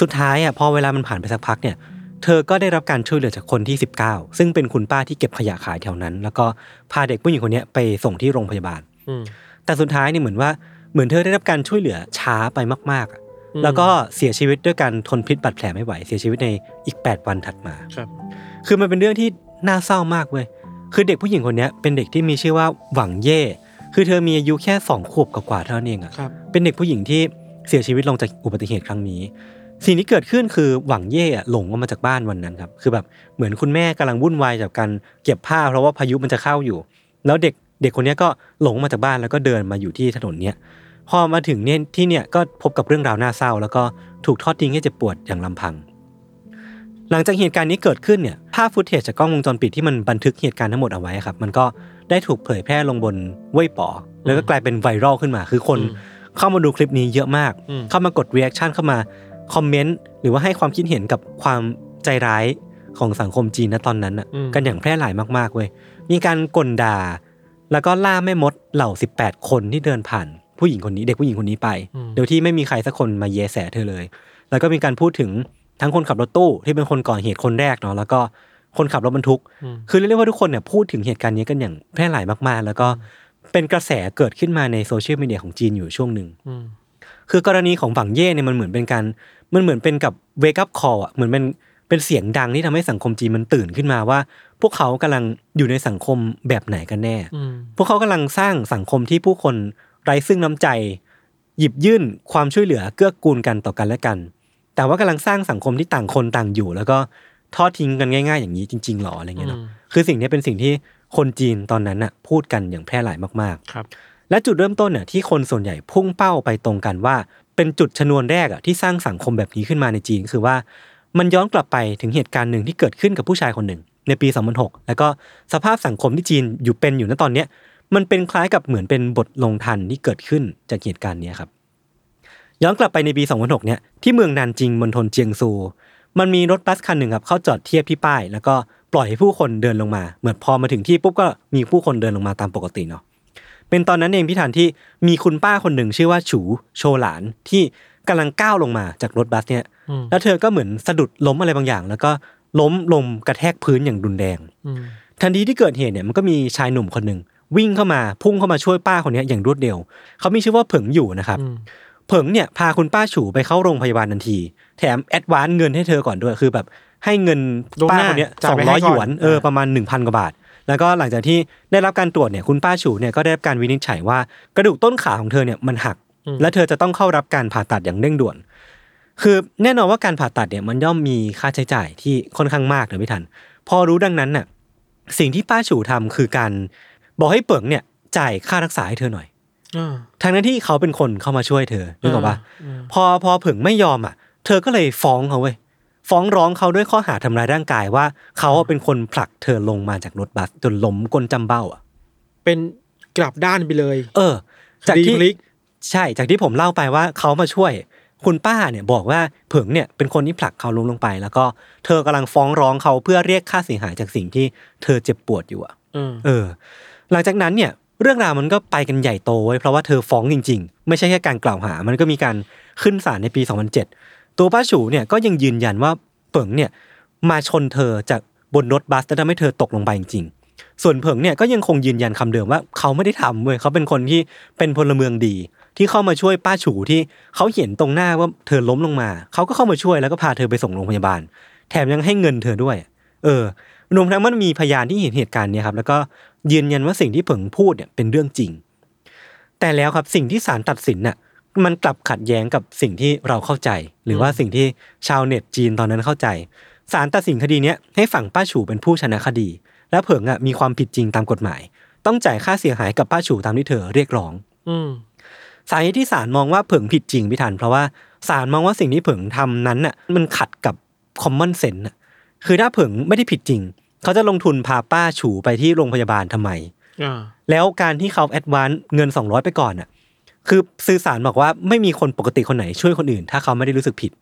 สุดท้ายอะพอเวลามันผ่านไปสักพักเนี่ย เธอก็ได้รับการช่วยเหลือจากคนที่ 19 ซึ่งเป็นคุณป้าที่เก็บขยะขายแถวนั้น แล้วก็พาเด็กผู้หญิงคนเนี้ยไปส่งที่โรงพยาบาลอืมแต่สุดท้ายเนี่ยเหมือนว่าเหมือนเธอได้รับการช่วยเหลือช้าไปมากๆอะอืมแล้วก็เสียชีวิตด้วยการทนพิษบาดแผลไม่ไหวเสียชีวิตในอีก 8 วันถัดมาครับ คือมันเป็นเรื่องที่น่าเศร้ามากเว้ยคือเด็กผู้หญิงคนเนี้ยเป็นเด็กที่มีชื่อว่าหวังเย่ คือเธอมีอายุแค่สองขวบกว่าๆเท่านั้นเองอะครับเป็นเด็กผู้หญิงที่เสียชีวิตลงจากอุบัติเหตุครั้งนี้ สิ่งที่เกิดขึ้นคือหวังเย่หลงออกมาจากบ้านวันนั้นครับ คือแบบเหมือนคุณแม่กำลังวุ่นวายจากการเก็บผ้าเพราะว่าพายุมันจะเข้าอยู่ แล้วเด็กเด็กคนนี้ก็หลงมาจากบ้านแล้วก็เดินมาอยู่ที่ถนนเนี้ยพอมาถึงเนี่ยที่เนี่ยก็พบกับเรื่องราวน่าเศร้า แล้วก็ถูกทอดทิ้งให้เจ็บปวดอย่างลำพัง หลังจากเหตุการณ์นี้เกิดขึ้นเนี่ยภาพฟุตเทจจากกล้องวงจรปิดที่มันบันทึกเหตุการณ์ทั้งหมดเอาไว้ครับ มันก็ได้ถูกเผยแพร่ลงบนเว่ยป๋อแล้วก็กลายเป็นไวรัลขึ้นมา คือคนเข้ามาดูคลิปนี้เยอะมาก เข้ามากด reaction เข้ามา คอมเมนต์หรือว่าให้ความคิดเห็นกับความใจร้ายของสังคมจีนณตอนนั้นน่ะอืมกันอย่างแพร่หลายมากๆเว้ยมีการก่นด่า แล้วก็ล่าแม่มดเหล่า 18 คนที่เดินผ่าน ผู้หญิงคนนี้เด็กผู้หญิงคนนี้ไป โดยที่ไม่มีใครสักคนมาแยแสเธอเลย แล้วก็มีการพูดถึงทั้งคนขับรถตู้ที่เป็นคนก่อเหตุคนแรกเนาะแล้วก็คนขับรถบรรทุกอืมคือเรียกว่าทุกคนเนี่ยพูดถึงเหตุการณ์นี้กันอย่างแพร่หลายมากๆ แล้วก็เป็นกระแสเกิดขึ้นมาในโซเชียลมีเดียของจีนอยู่ช่วงหนึ่งอืมคือกรณีของฝังเย่เนี่ยมันเหมือนเป็นการ มันเหมือนเป็นกับเวกั p คอ l อะเหมือนเป็นเป็นเสียงดังที่ทำให้สังคมจีนมันตื่นขึ้นมาว่า พวกเขากำลังอยู่ในสังคมแบบไหนกันแน่อืมพวกเขากำลังสร้างสังคมที่ผู้คนไร้ซึ่งน้ำใจ หยิบยื่นความช่วยเหลือเกื้อกูลกันต่อกันและกัน แต่ว่ากำลังสร้างสังคมที่ต่างคนต่างอยู่ แล้วก็ทอดทิ้งกันง่าย ๆ อย่างนี้จริงๆหรออะไรเงี้ยเนาะอืมคือสิ่งนี้เป็นสิ่งที่คนจีนตอนนั้นน่ะพูดกันอย่างแพร่หลายมากๆ ครับ และจุดเริ่มต้นเนี่ยที่คนส่วนใหญ่พุ่งเป้าไปตรงกันว่า เป็นจุดชนวนแรกอะที่สร้างสังคมแบบนี้ขึ้นมาในจีน คือว่ามันย้อนกลับไปถึงเหตุการณ์หนึ่งที่เกิดขึ้นกับผู้ชายคนหนึ่ง ในปี 2006 แล้วก็สภาพสังคมที่จีนอยู่เป็นอยู่ณตอนเนี้ยมันเป็นคล้ายกับเหมือนเป็นบทลงทันที่เกิดขึ้นจากเหตุการณ์นี้ครับย้อนกลับไปในปี 2006 เนี่ยที่เมืองนานจิงมณฑลเจียงซู มันมีรถบัสคันหนึ่งครับเข้าจอดเทียบที่ป้าย แล้วก็ปล่อยให้ผู้คนเดินลงมา เหมือนพอมาถึงที่ปุ๊บก็มีผู้คนเดินลงมาตามปกติเนาะ เป็นตอนนั้นเองพี่ธันที่มีคุณป้าคนหนึ่งชื่อว่าฉูโชหลานที่กำลังก้าวลงมาจากรถบัสเนี่ยอืมแล้วเธอก็เหมือนสะดุดล้มอะไรบางอย่าง แล้วก็ล้มลงกระแทกพื้นอย่างรุนแรงอืมทันทีที่เกิดเหตุเนี่ยมันก็มีชายหนุ่มคนหนึ่งวิ่งเข้ามาพุ่งเข้ามาช่วยป้าคนเนี้ยอย่างรวดเร็วเขามีชื่อว่าเผิงอยู่นะครับอืมเผิงเนี่ยพาคุณป้าฉูไปเข้าโรงพยาบาลทันที แถม advance เงินให้เธอก่อนด้วยคือแบบให้เงินล่วงหน้าป้าคนเนี้ยจ่าสองร้ให้อยหยวนเอออ่าประมาณหนึ่งพันกว่าบาท แล้วก็หลังจากที่ได้รับการตรวจเนี่ยคุณป้าฉูเนี่ยก็ได้รับการวินิจฉัยว่ากระดูกต้นขาของเธอเนี่ยมันหัก และเธอจะต้องเข้ารับการผ่าตัดอย่างเร่งด่วน คือแน่นอนว่าการผ่าตัดเนี่ยมันย่อมมีค่าใช้จ่ายที่ค่อนข้างมากนะพี่ทัน พอรู้ดังนั้นน่ะสิ่งที่ป้าฉูทำคือการบอกให้เปิงเนี่ยจ่ายค่ารักษาให้เธอหน่อยอ่าทั้งนั้นที่เขาเป็นคนเข้ามาช่วยเธอนึกออกปะอืมพอพอเผิงไม่ยอมอะ เธอก็เลยฟ้องเขาเว้ย ฟ้องร้องเขาด้วยข้อหาทำร้ายร่างกายว่า เขาเป็นคนผลักเธอลงมาจากรถบัสจนล้มก้นจำเบ้าอะเป็นกลับด้านไปเลย เออ จากคดีที่พลิกใช่จากที่ผมเล่าไปว่าเขามาช่วย คุณป้าเนี่ยบอกว่าเผิงเนี่ยเป็นคนที่ผลักเขาล้มลงไป แล้วก็เธอกำลังฟ้องร้องเขาเพื่อเรียกค่าเสียหายจากสิ่งที่เธอเจ็บปวดอยู่อะอืมเออ หลังจากนั้นเนี่ยเรื่องราวมันก็ไปกันใหญ่โตไว้ยเพราะว่าเธอฟ้องจริง ๆ ไม่ใช่แค่การกล่าวหา มันก็มีการขึ้นศาลในปี 2007 ตัวป้าฉูเนี่ยก็ยังยืนยันว่าเผิงเนี่ยมาชนเธอจากบนรถบัสแล้วทำให้เธอตกลงไปจริงๆ ส่วนเผิงเนี่ยก็ยังคงยืนยันคำเดิมว่าเขาไม่ได้ทำเว้ยเขาเป็นคนที่เป็นพลเมืองดี ที่เข้ามาช่วยป้าฉูที่เขาเห็นตรงหน้าว่าเธอล้มลงมา เขาก็เข้ามาช่วยแล้วก็พาเธอไปส่งโรงพยาบาล แถมยังให้เงินเธอด้วย เออรวมทั้งมันมีพยานที่เห็นเหตุการณ์เนี้ยครับ แล้วก็ยืนยันว่าสิ่งที่เผิงพูดเนี่ยเป็นเรื่องจริง แต่แล้วครับสิ่งที่ศาลตัดสินน่ะ มันกลับขัดแย้งกับสิ่งที่เราเข้าใจ หรือว่าสิ่งที่ชาวเน็ตจีนตอนนั้นเข้าใจศาลตัดสินคดีเนี้ยให้ฝั่งป้าฉูเป็นผู้ชนะคดี และเผิงอะมีความผิดจริงตามกฎหมาย ต้องจ่ายค่าเสียหายกับป้าฉูตามที่เธอเรียกร้อง อืมสาเหตุที่ศาลมองว่าเผิงผิดจริงพี่ทันเพราะว่าศาลมองว่าสิ่งที่เผิงทำนั้นน่ะมันขัดกับ common sense น่ะคือถ้าเผิงไม่ได้ผิดจริง เขาจะลงทุนพาป้าฉูไปที่โรงพยาบาลทำไมอ่าแล้วการที่เขา advance เงิน 200 ไปก่อนน่ะ คือสื่อสารบอกว่าไม่มีคนปกติคนไหนช่วยคนอื่น ถ้าเขาไม่ได้รู้สึกผิด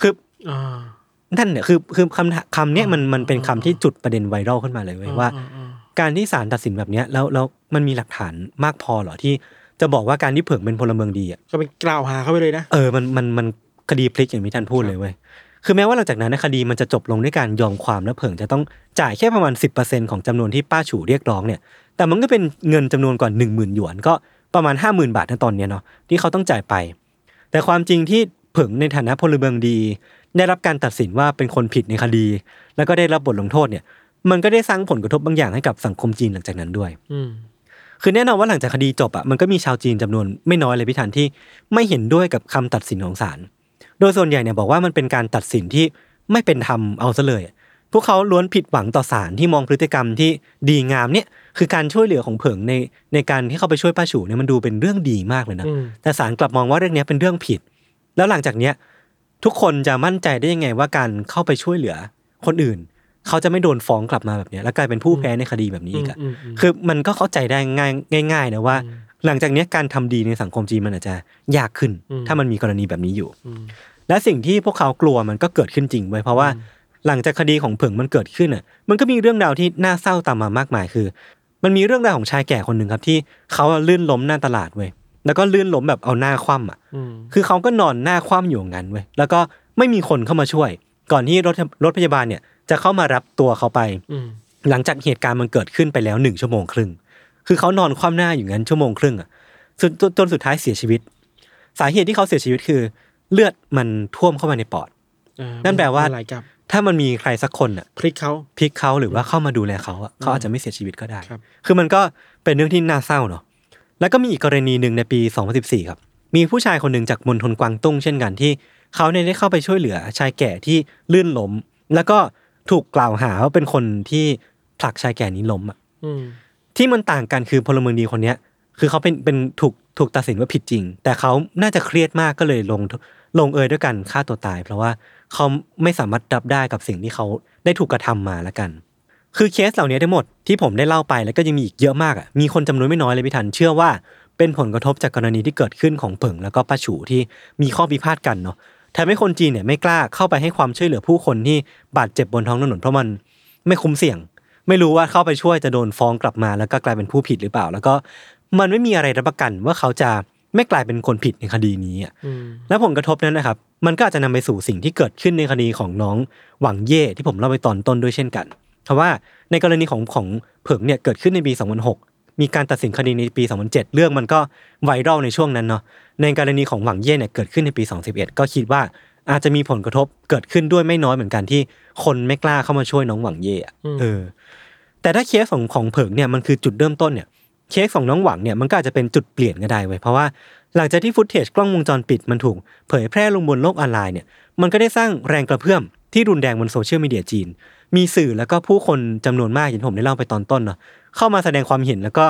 คืออ่านั่นเนี่ยคือคือคำคำเนี้ยมันมันเป็นคำที่จุดประเด็นไวรัลขึ้นมาเลยเว้ยว่าอ่อ่า การที่ศาลตัดสินแบบเนี้ยแล้วแล้วมันมีหลักฐานมากพอเหรอที่จะบอกว่าการที่เผิงเป็นพลเมืองดีอะก็เป็นกล่าวหาเข้าไปเลยนะเออมันมันมันคดีพลิกอย่างที่ท่านพูดเลยเว้ยคือแม้ว่าหลังจากนั้นนะคดีมันจะจบลงด้วยการยอมความและเผิงจะต้องจ่ายแค่ประมาณ 10%ของจำนวนที่ป้าฉูเรียกร้องเนี่ย แต่มันก็เป็นเงินจำนวนกว่า1 0,000หยวนก็ ประมาณ 50,000 บาทในตอนเนี้ยเนาะที่เขาต้องจ่ายไป แต่ความจริงที่เผิงในฐานะพลเมืองดี ได้รับการตัดสินว่าเป็นคนผิดในคดี แล้วก็ได้รับบทลงโทษเนี่ย มันก็ได้สร้างผลกระทบบางอย่างให้กับสังคมจีนหลังจากนั้นด้วยอืมคือแน่นอนว่าหลังจากคดีจบอะมันก็มีชาวจีนจำนวนไม่น้อยเลยพี่ทันที่ไม่เห็นด้วยกับคำตัดสินของศาลโดยส่วนใหญ่เนี่ยบอกว่ามันเป็นการตัดสินที่ไม่เป็นธรรมเอาซะเลย พวกเขาล้วนผิดหวังต่อศาลที่มองพฤติกรรมที่ดีงามเนี่ยคือการช่วยเหลือของเผิงในในการที่เข้าไปช่วยป้าฉูเนี่ยมันดูเป็นเรื่องดีมากเลยนะอืมแต่ศาลกลับมองว่าเรื่องเนี้ยเป็นเรื่องผิด แล้วหลังจากเนี้ยทุกคนจะมั่นใจได้ยังไงว่าการเข้าไปช่วยเหลือคนอื่น เขาจะไม่โดนฟ้องกลับมาแบบเนี้ยแล้วกลายเป็นผู้แพ้ในคดีแบบนี้อีกอะอืมอืมคือมันก็เข้าใจได้ง่ายง่ายๆนะว่า หลังจากเนี้ยการทำดีในสังคมจีนมันอาจจะยากขึ้นอืมถ้ามันมีกรณีแบบนี้อยู่อืมและสิ่งที่พวกเขากลัวมันก็เกิดขึ้นจริงไว้ยเพราะว่า หลังจากคดีของเผิงมันเกิดขึ้นอะ มันก็มีเรื่องราวที่น่าเศร้าตามมามากมายคือ มันมีเรื่องราวของชายแก่คนหนึ่งครับที่เขาลื่นล้มหน้าตลาดเว้ยแล้วก็ลื่นล้มแบบเอาหน้าคว่ำอะอืมคือเขาก็นอนหน้าคว่ำอยู่อย่างนั้นเว้ยแล้วก็ไม่มีคนเข้ามาช่วย ก่อนที่รถรถพยาบาลเนี่ย จะเข้ามารับตัวเขาไปอืมหลังจากเหตุการณ์มันเกิดขึ้นไปแล้วหนึ่งชั่วโมงครึ่งคือเขานอนคว่ำหน้าอยู่งั้นชั่วโมงครึ่งอะจนจนจนสุดท้ายเสียชีวิต สาเหตุที่เขาเสียชีวิตคือ เลือดมันท่วมเข้ามาในปอดอ่านั่นแปลว่าหลายกับ ถ้ามันมีใครสักคนอะพลิกเขาพลิกเขาหรือว่าเข้ามาดูแลเขาอะเขาอาจจะไม่เสียชีวิตก็ได้ครับคือมันก็เป็นเรื่องที่น่าเศร้าเนาะแล้วก็มีอีกกรณีหนึ่งในปี 2014 ครับ มีผู้ชายคนหนึ่งจากมณฑลกวางตุ้งเช่นกันที่เขาเนี่ยได้เข้าไปช่วยเหลือชายแก่ที่ลื่นล้ม แล้วก็ถูกกล่าวหาว่าเป็นคนที่ผลักชายแก่นี้ล้มอะอืมที่มันต่างกันคือพลเมืองดีคนเนี้ย คือเขาเป็นเป็นถูกถูกตัดสินว่าผิดจริง แต่เขาน่าจะเครียดมากก็เลยลงลงเอยด้วยกันฆ่าตัวตาย เพราะว่า เขาไม่สามารถรับได้กับสิ่งที่เขาได้ถูกกระทำมาแล้วกัน คือเคสเหล่านี้ทั้งหมดที่ผมได้เล่าไปแล้วก็ยังมีอีกเยอะมากอะมีคนจำนวนไม่น้อยเลยพี่ทันเชื่อว่าเป็นผลกระทบจากกรณีที่เกิดขึ้นของเผิงแล้วก็ป้าฉูที่มีข้อพิพาทกันเนาะทำให้คนจีนเนี่ยไม่กล้าเข้าไปให้ความช่วยเหลือผู้คนที่บาดเจ็บบนท้องถนนเพราะมันไม่คุ้มเสี่ยง ไม่รู้ว่าเข้าไปช่วยจะโดนฟ้องกลับมา แล้วก็กลายเป็นผู้ผิดหรือเปล่า แล้วก็มันไม่มีอะไรรับประกันว่าเขาจะ ไม่กลายเป็นคนผิดในคดีนี้อะอืมแล้วผลกระทบนั้นนะครับ มันก็อาจจะนำไปสู่สิ่งที่เกิดขึ้นในคดีของน้องหวังเย่ที่ผมเล่าไปตอนต้นด้วยเช่นกันเพราะว่าในกรณีของของเผิงเนี่ยเกิดขึ้นในปี 2006 มีการตัดสินคดีในปี 2007 เรื่องมันก็ไวรัลในช่วงนั้นเนาะในกรณีของหวังเย่เนี่ยเกิดขึ้นในปี 2011 ก็คิดว่าอาจจะมีผลกระทบเกิดขึ้นด้วยไม่น้อยเหมือนกันที่คนไม่กล้าเข้ามาช่วยน้องหวังเยว่อะเออแต่ถ้าเคสของของเผิงเนี่ยมันคือจุดเริ่มต้นเนี่ย เคสของน้องหวังเนี่ยมันก็อาจจะเป็นจุดเปลี่ยนก็ได้เว้ยเพราะว่าหลังจากที่ footage กล้องวงจรปิดมันถูกเผยแพร่ลงบนโลกออนไลน์เนี่ยมันก็ได้สร้างแรงกระเพื่อมที่รุนแรงบนโซเชียลมีเดียจีน มีสื่อแล้วก็ผู้คนจำนวนมากอย่างที่ผมได้เล่าไปตอนต้นเนาะเข้ามาแสดงความเห็นแล้วก็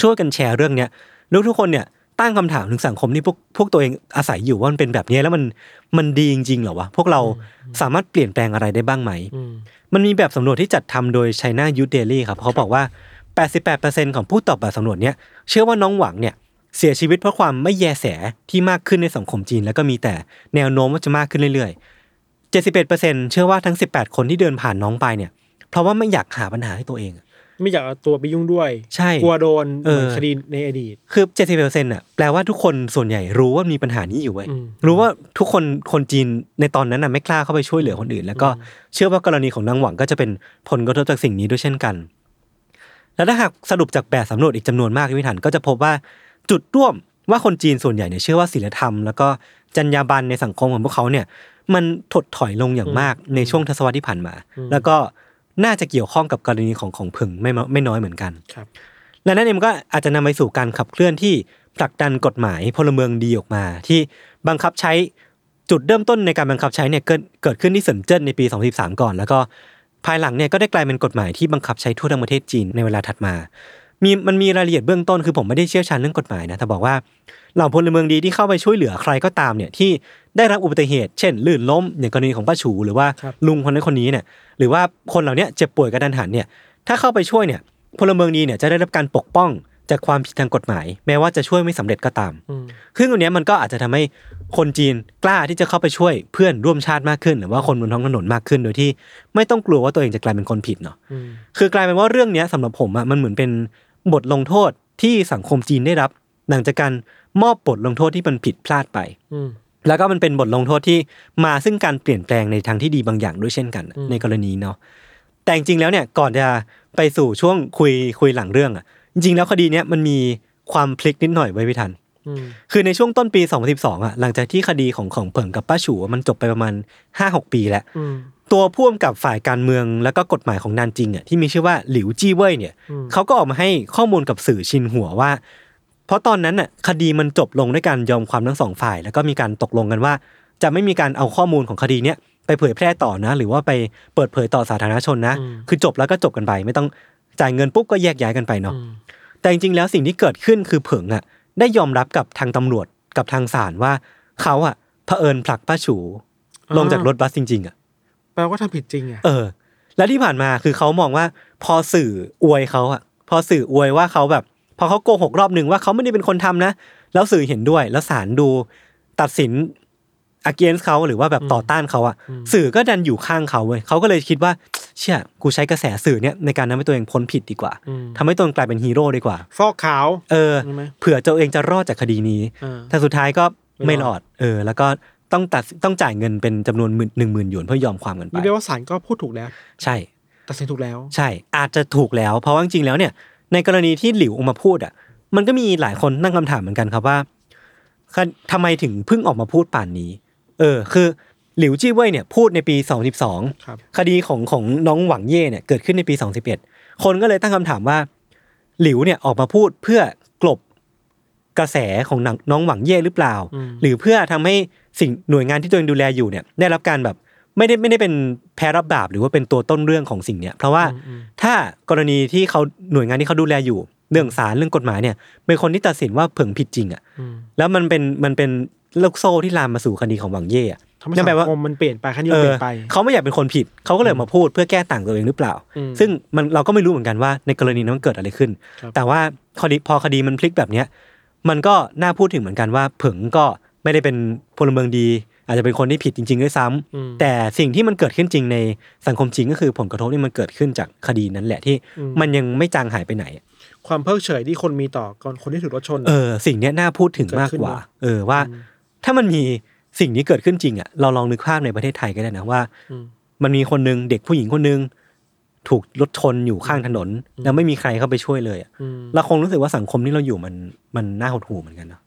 ช่วยกันแชร์เรื่องเนี้ยแล้วทุกคนเนี่ยตั้งคำถามถึงสังคมที่พวกพวกตัวเองอาศัยอยู่ว่ามันเป็นแบบนี้แล้วมันมันดีจริงๆเหรอวะพวกเราสามารถเปลี่ยนแปลงอะไรได้บ้างไหมอืมมันมีแบบสำรวจที่จัดทำโดย China Youth Daily ครับเขาบอกว่า 88%ของผู้ตอบแบบสำรวจเนี้ยเชื่อว่าน้องหวังเนี่ยเสียชีวิตเพราะความไม่แยแสที่มากขึ้นในสังคมจีน แล้วก็มีแต่แนวโน้มว่าจะมากขึ้นเรื่อยๆ 71%เชื่อว่าทั้ง 18 คนที่เดินผ่านน้องไปเนี่ย เพราะว่าไม่อยากหาปัญหาให้ตัวเอง ไม่อยากเอาตัวไปยุ่งด้วย ใช่กลัวโดนเออเหมือนคดีในอดีต คือ70%อะแปลว่าทุกคนส่วนใหญ่รู้ว่ามีปัญหานี้อยู่ไว้ยอืมรู้ว่าทุกคนคนจีนในตอนนั้นน่ะไม่กล้าเข้าไปช่วยเหลือคนอื่น แล้วก็เชื่อว่ากรณีของนางหวังก็จะเป็นผลกระทบจากสิ่งนี้ด้วยเช่นกัน แล้วถ้าหากสรุปจากแบบสำรวจอีกจำนวนมากที่พิถันก็จะพบว่าจุดร่วมว่าคนจีนส่วนใหญ่เนี่ยเชื่อว่าศีลธรรม แล้วก็จรรยาบรรณในสังคมของพวกเขาเนี่ยมันถดถอยลงอย่างมากในช่วงทศวรรษที่ผ่านมา แล้วก็น่าจะเกี่ยวข้องกับกรณีของของผึ่งไม่มาไม่น้อยเหมือนกันครับและนั่นเองมันก็อาจจะนำไปสู่การขับเคลื่อนที่ผลักดันกฎหมายพลเมืองดีออกมา ที่บังคับใช้จุดเริ่มต้นในการบังคับใช้เนี่ยเกิดเกิดขึ้นที่เซินเจิ้นในปี 2013 ก่อน แล้วก็ ภายหลังเนี่ยก็ได้กลายเป็นกฎหมายที่บังคับใช้ทั่วทั้งประเทศจีนในเวลาถัดมา มีมันมีรายละเอียดเบื้องต้นคือผมไม่ได้เชี่ยวชาญเรื่องกฎหมายนะแต่บอกว่าเหล่าพลเมืองดีที่เข้าไปช่วยเหลือใครก็ตามเนี่ยที่ได้รับอุบัติเหตุ เช่น ลื่นล้มอย่างกรณีของป้าฉูหรือว่าครับลุงคนนั้นคนนี้เนี่ยหรือว่าคนเหล่าเนี้ยเจ็บป่วยกระทันหันเนี่ยถ้าเข้าไปช่วยเนี่ยพลเมืองดีเนี่ยจะได้รับการปกป้อง จากความผิดทางกฎหมาย แม้ว่าจะช่วยไม่สำเร็จก็ตามอืมซึ่งตรงเนี้ยมันก็อาจจะทำให้คนจีนกล้าที่จะเข้าไปช่วยเพื่อนร่วมชาติมากขึ้น หรือว่าคนบนท้องถนนมากขึ้น โดยที่ไม่ต้องกลัวว่าตัวเองจะกลายเป็นคนผิดเนาะอืมคือกลายเป็นว่าเรื่องเนี้ยสำหรับผมอะมันเหมือนเป็นบทลงโทษที่สังคมจีนได้รับ หลังจากการมอบบทลงโทษที่มันผิดพลาดไปอืมแล้วก็มันเป็นบทลงโทษที่มาซึ่งการเปลี่ยนแปลงในทางที่ดีบางอย่างด้วยเช่นกันอืมในกรณีเนาะแต่จริงๆแล้วเนี่ยก่อนจะไปสู่ช่วงคุยคุยหลังเรื่องอะ จริงๆแล้วคดีเนี้ยมันมีความพลิกนิดหน่อยไว้พี่ทันอืมคือในช่วงต้นปี 2012อะหลังจากที่คดีของของเผิงกับป้าฉูมันจบไปประมาณ 5-6 ปีแล้วอืมตัวพ่วงกับฝ่ายการเมืองแล้วก็กฎหมายของนานจิงอะที่มีชื่อว่าหลิวจี้เว่ยเนี่ยอืมเขาก็ออกมาให้ข้อมูลกับสื่อชินหัวว่า เพราะตอนนั้นอะคดีมันจบลงด้วยการยอมความทั้งสองฝ่าย แล้วก็มีการตกลงกันว่า จะไม่มีการเอาข้อมูลของคดีเนี้ยไปเผยแพร่ต่อนะ หรือว่าไปเปิดเผยต่อสาธารณชนนะ คือจบแล้วก็จบกันไปไม่ต้อง จ่ายเงินปุ๊บก็แยกย้ายกันไปเนาะอืมแต่จริงๆแล้วสิ่งที่เกิดขึ้นคือเผิงอะ ได้ยอมรับกับทางตำรวจกับทางศาลว่าเขาอะเผอิญผลักป้าฉูลงจากรถบัสจริง ๆอะแปลว่าทำผิดจริงอะเออ แล้วที่ผ่านมาคือเขามองว่าพอสื่ออวยเขาอะ พอสื่ออวยว่าเขาแบบ พอเขาโกหกรอบหนึ่งว่าเขาไม่ได้เป็นคนทำนะ แล้วสื่อเห็นด้วยแล้วศาลดู ตัดสิน against เขาหรือว่าแบบต่อต้านเขาอะสื่อก็ดันอยู่ข้างเขาเว้ยเขาก็เลยคิดว่าเชี่ยกูใช้กระแสสื่อเนี้ยในการทำให้ตัวเองพ้นผิดดีกว่าอืมทำให้ตัวเองกลายเป็นฮีโร่ดีกว่า ฟอกขาว เออใช่ไหมเผื่อตัวเองจะรอดจากคดีนี้อ่าแต่สุดท้ายก็ไม่ไม่รรออดดเออ แล้วก็ต้องตัดต้องจ่ายเงินเป็นจำนวนหนึ่งหมื่นหยวนเพื่อยอมความกันไปนี่เรียกว่าศาลก็พูดถูกแล้ว ใช่ตัดสินถูกแล้ว ใช่ อาจจะถูกแล้ว เพราะว่าจริงๆแล้วเนี่ย ในกรณีที่หลิวออกมาพูดอะ มันก็มีหลายคนตั้งคำถามเหมือนกันครับว่าคทำไมถึงเพิ่งออกมาพูดป่านนี้ เออคือหลิวจี้เว่ยเนี่ยพูดในปี 2012 ครับ คดีของของน้องหวังเย่เนี่ยเกิดขึ้นในปี 2011 คนก็เลยตั้งคำถามว่า หลิวเนี่ยออกมาพูดเพื่อกลบกระแสของหนังน้องหวังเย่หรือเปล่า อืม หรือเพื่อทำให้สิ่งหน่วยงานที่ตัวเองดูแลอยู่เนี่ยได้รับการแบบไม่ได้ไม่ได้เป็นแพ้รับบาปหรือว่าเป็นตัวต้นเรื่องของสิ่งเนี้ยเพราะว่าถ้ากรณีที่เขาหน่วยงานที่เขาดูแลอยู่ เรื่องศาลเรื่องกฎหมายเนี่ยเป็นคนที่ตัดสินว่าเผิงผิดจริงอะอืม แล้วมันเป็นมันเป็น ลูกโซ่ที่ลามมาสู่คดีของหวังเย่อะทำให้นั่นแปลสัว่า งคมมันเปลี่ยนไปขั้นยมเอเปลี่อยนไปเขาไม่อยากเป็นคนผิด เขาก็เลยมาพูดเพื่อแก้ต่างตัวเองหรือเปล่า อืมซึ่งมันเราก็ไม่รู้เหมือนกันว่าในกรณีนั้นมันเกิดอะไรขึ้น ครับ แต่ว่าคดีพอคดีมันพลิกแบบเนี้ยมันก็น่าพูดถึงเหมือนกันว่าผึ่งก็ไม่ได้เป็นพลเมืองดี อาจจะเป็นคนที่ผิดจริงๆด้วยซ้ำอืม แต่สิ่งที่มันเกิดขึ้นจริงในสังคมจริงก็คือผลกระทบที่มันเกิดขึ้นจากคดีนั้นแหละที่อืม มันยังไม่จางหายไปไหน ความเพิกเฉยที่คนมีต่อคนที่ถูกรถชน เออสิ่งเนี้ยน่าพูดถึงมากกว่า เออว่า ถ้ามันมีสิ่งนี้เกิดขึ้นจริงอะเราลองนึกภาพในประเทศไทยก็ได้นะว่ามมันมีคนหนึ่งเด็กผู้หญิงคนหนึ่งถูกรถชนอยู่ข้างถนน แล้วไม่มีใครเข้าไปช่วยเลยอะอืมเราคงรู้สึกว่าสังคมที่เราอยู่มันมันน่าหดหู่เหมือนกันเนาะ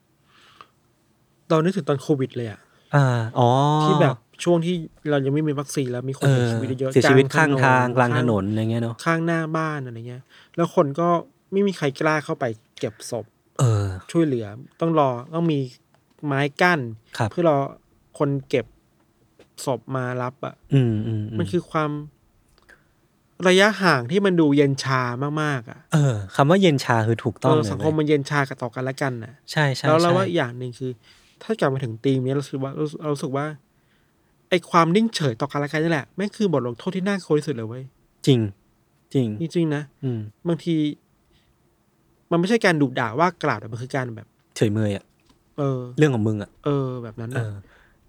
เรานึกถึงตอนโควิดเลยอะอ่าอ๋อที่แบบช่วงที่เรายังไม่มีวัคซีนแล้วมีคนเอเสียอชีวิตเยอะๆเสียชีวิตกลข้างทางกลางถนข้นอะไรเงี้ยเนาะข้างหน้าบ้านอะไรเงี้ย แล้วคนก็ไม่มีใครกล้าเข้าไปเก็บศพ เออ ช่วยเหลือ ต้องรอต้องมี ไม้กั้นครับเพื่อรอคนเก็บศพมารับอะอืมอืมมันคือความระยะห่างที่มันดูเย็นชามากๆอะ เออคำว่าเย็นชาคือถูกต้องเออเลยสังคมมันเย็นชากับต่อกันและกันน่ะ ใช่ใช่แล้วเราใช่ว่าอีกอย่างหนึ่งคือ ถ้ากลับมาถึงธีมเนี้ยเราสึกว่าเราเรารู้สึกว่า ไอ้ความนิ่งเฉยต่อกันและกันนี่แหละแม่งคือบทลงโทษที่น่ากลัวที่สุดเลยเว้ยจริง จริงจริงๆนะอืมบางที มันไม่ใช่การดุด่าว่ากล่าวแต่มันคือการแบบ เฉยเมยอะ เออ เรื่องของมึงอะ เออ แบบนั้นเอน่ะอ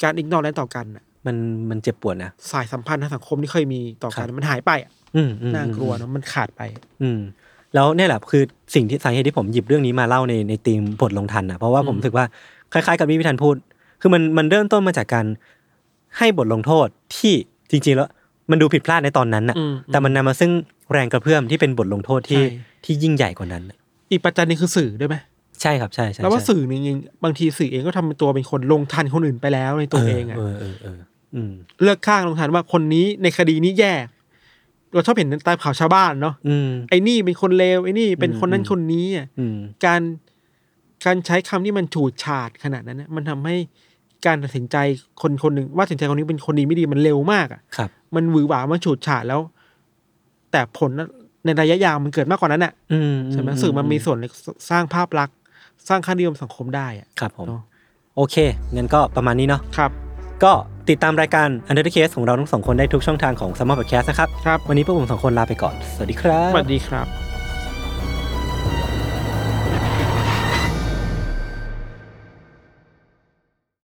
การอิกนอแลนต่อกันน่ะมันมันเจ็บปวดนะ สายสัมพันธ์ทางสังคมที่เคยมีต่อกันครับมันหายไปอะอืมอืมน่ากลัวเนอะมันขาดไป อืม แล้วเนี่ยแหละคือสิ่งที่สาเหตุที่ผมหยิบเรื่องนี้มาเล่าในในธีมบทลงทันนะเพราะว่าผมอืม รู้สึกว่าคล้ายๆกับที่พี่ทันพูด คือมันมันเริ่มต้นมาจากการให้บทลงโทษที่จริง ๆ แล้ว มันดูผิดพลาดในตอนนั้นน่ะ อืม แต่มันนำมาซึ่งแรงกระเพื่อมที่เป็นบทลงโทษที่ใช่ ที่ยิ่งใหญ่กว่านั้นอีกปัจจัยหนึงคือสื่อด้วยไหม ใช่ครับใช่ใช่แล้วว่าใช่สื่อนี่จริงๆบางทีสื่อเองก็ทำเป็นตัวเป็นคนลงทันคนอื่นไปแล้วในตัวเองอะเออเออเอออืมเลือกข้างลงทันว่าคนนี้ในคดีนี้แย่เราชอบเห็นตามข่าวชาวบ้านเนาะอืมไอ้นี่เป็นคนเลวไอ้นี่เป็นคนนั้นอืมคนนี้อะอืมการการใช้คำที่มันฉูดฉาดขนาดนั้นนะมันทำให้การตัดสินใจคนคนหนึ่งว่าตัดสินใจคนนี้เป็นคนดีไม่ดีมันเร็วมากอะครับ มันหวือหวามันฉูดฉาดแล้ว แต่ผลในระยะยาวมันเกิดมากกว่านั้นอะอืมใช่ไหมสื่อมันมีส่วนในสร้างภาพลักษณ์ สร้างค่านิยมสังคมได้อะครับผม เนอะโอเคงั้นก็ประมาณนี้เนาะครับก็ติดตามรายการ Under the Case ของเราทั้งสองคนได้ทุกช่องทางของ s ม m ร์ Podcast นะครับ ครับวันนี้พวกผมสองคนลาไปก่อน สวัสดีครับ สวัสดีครับ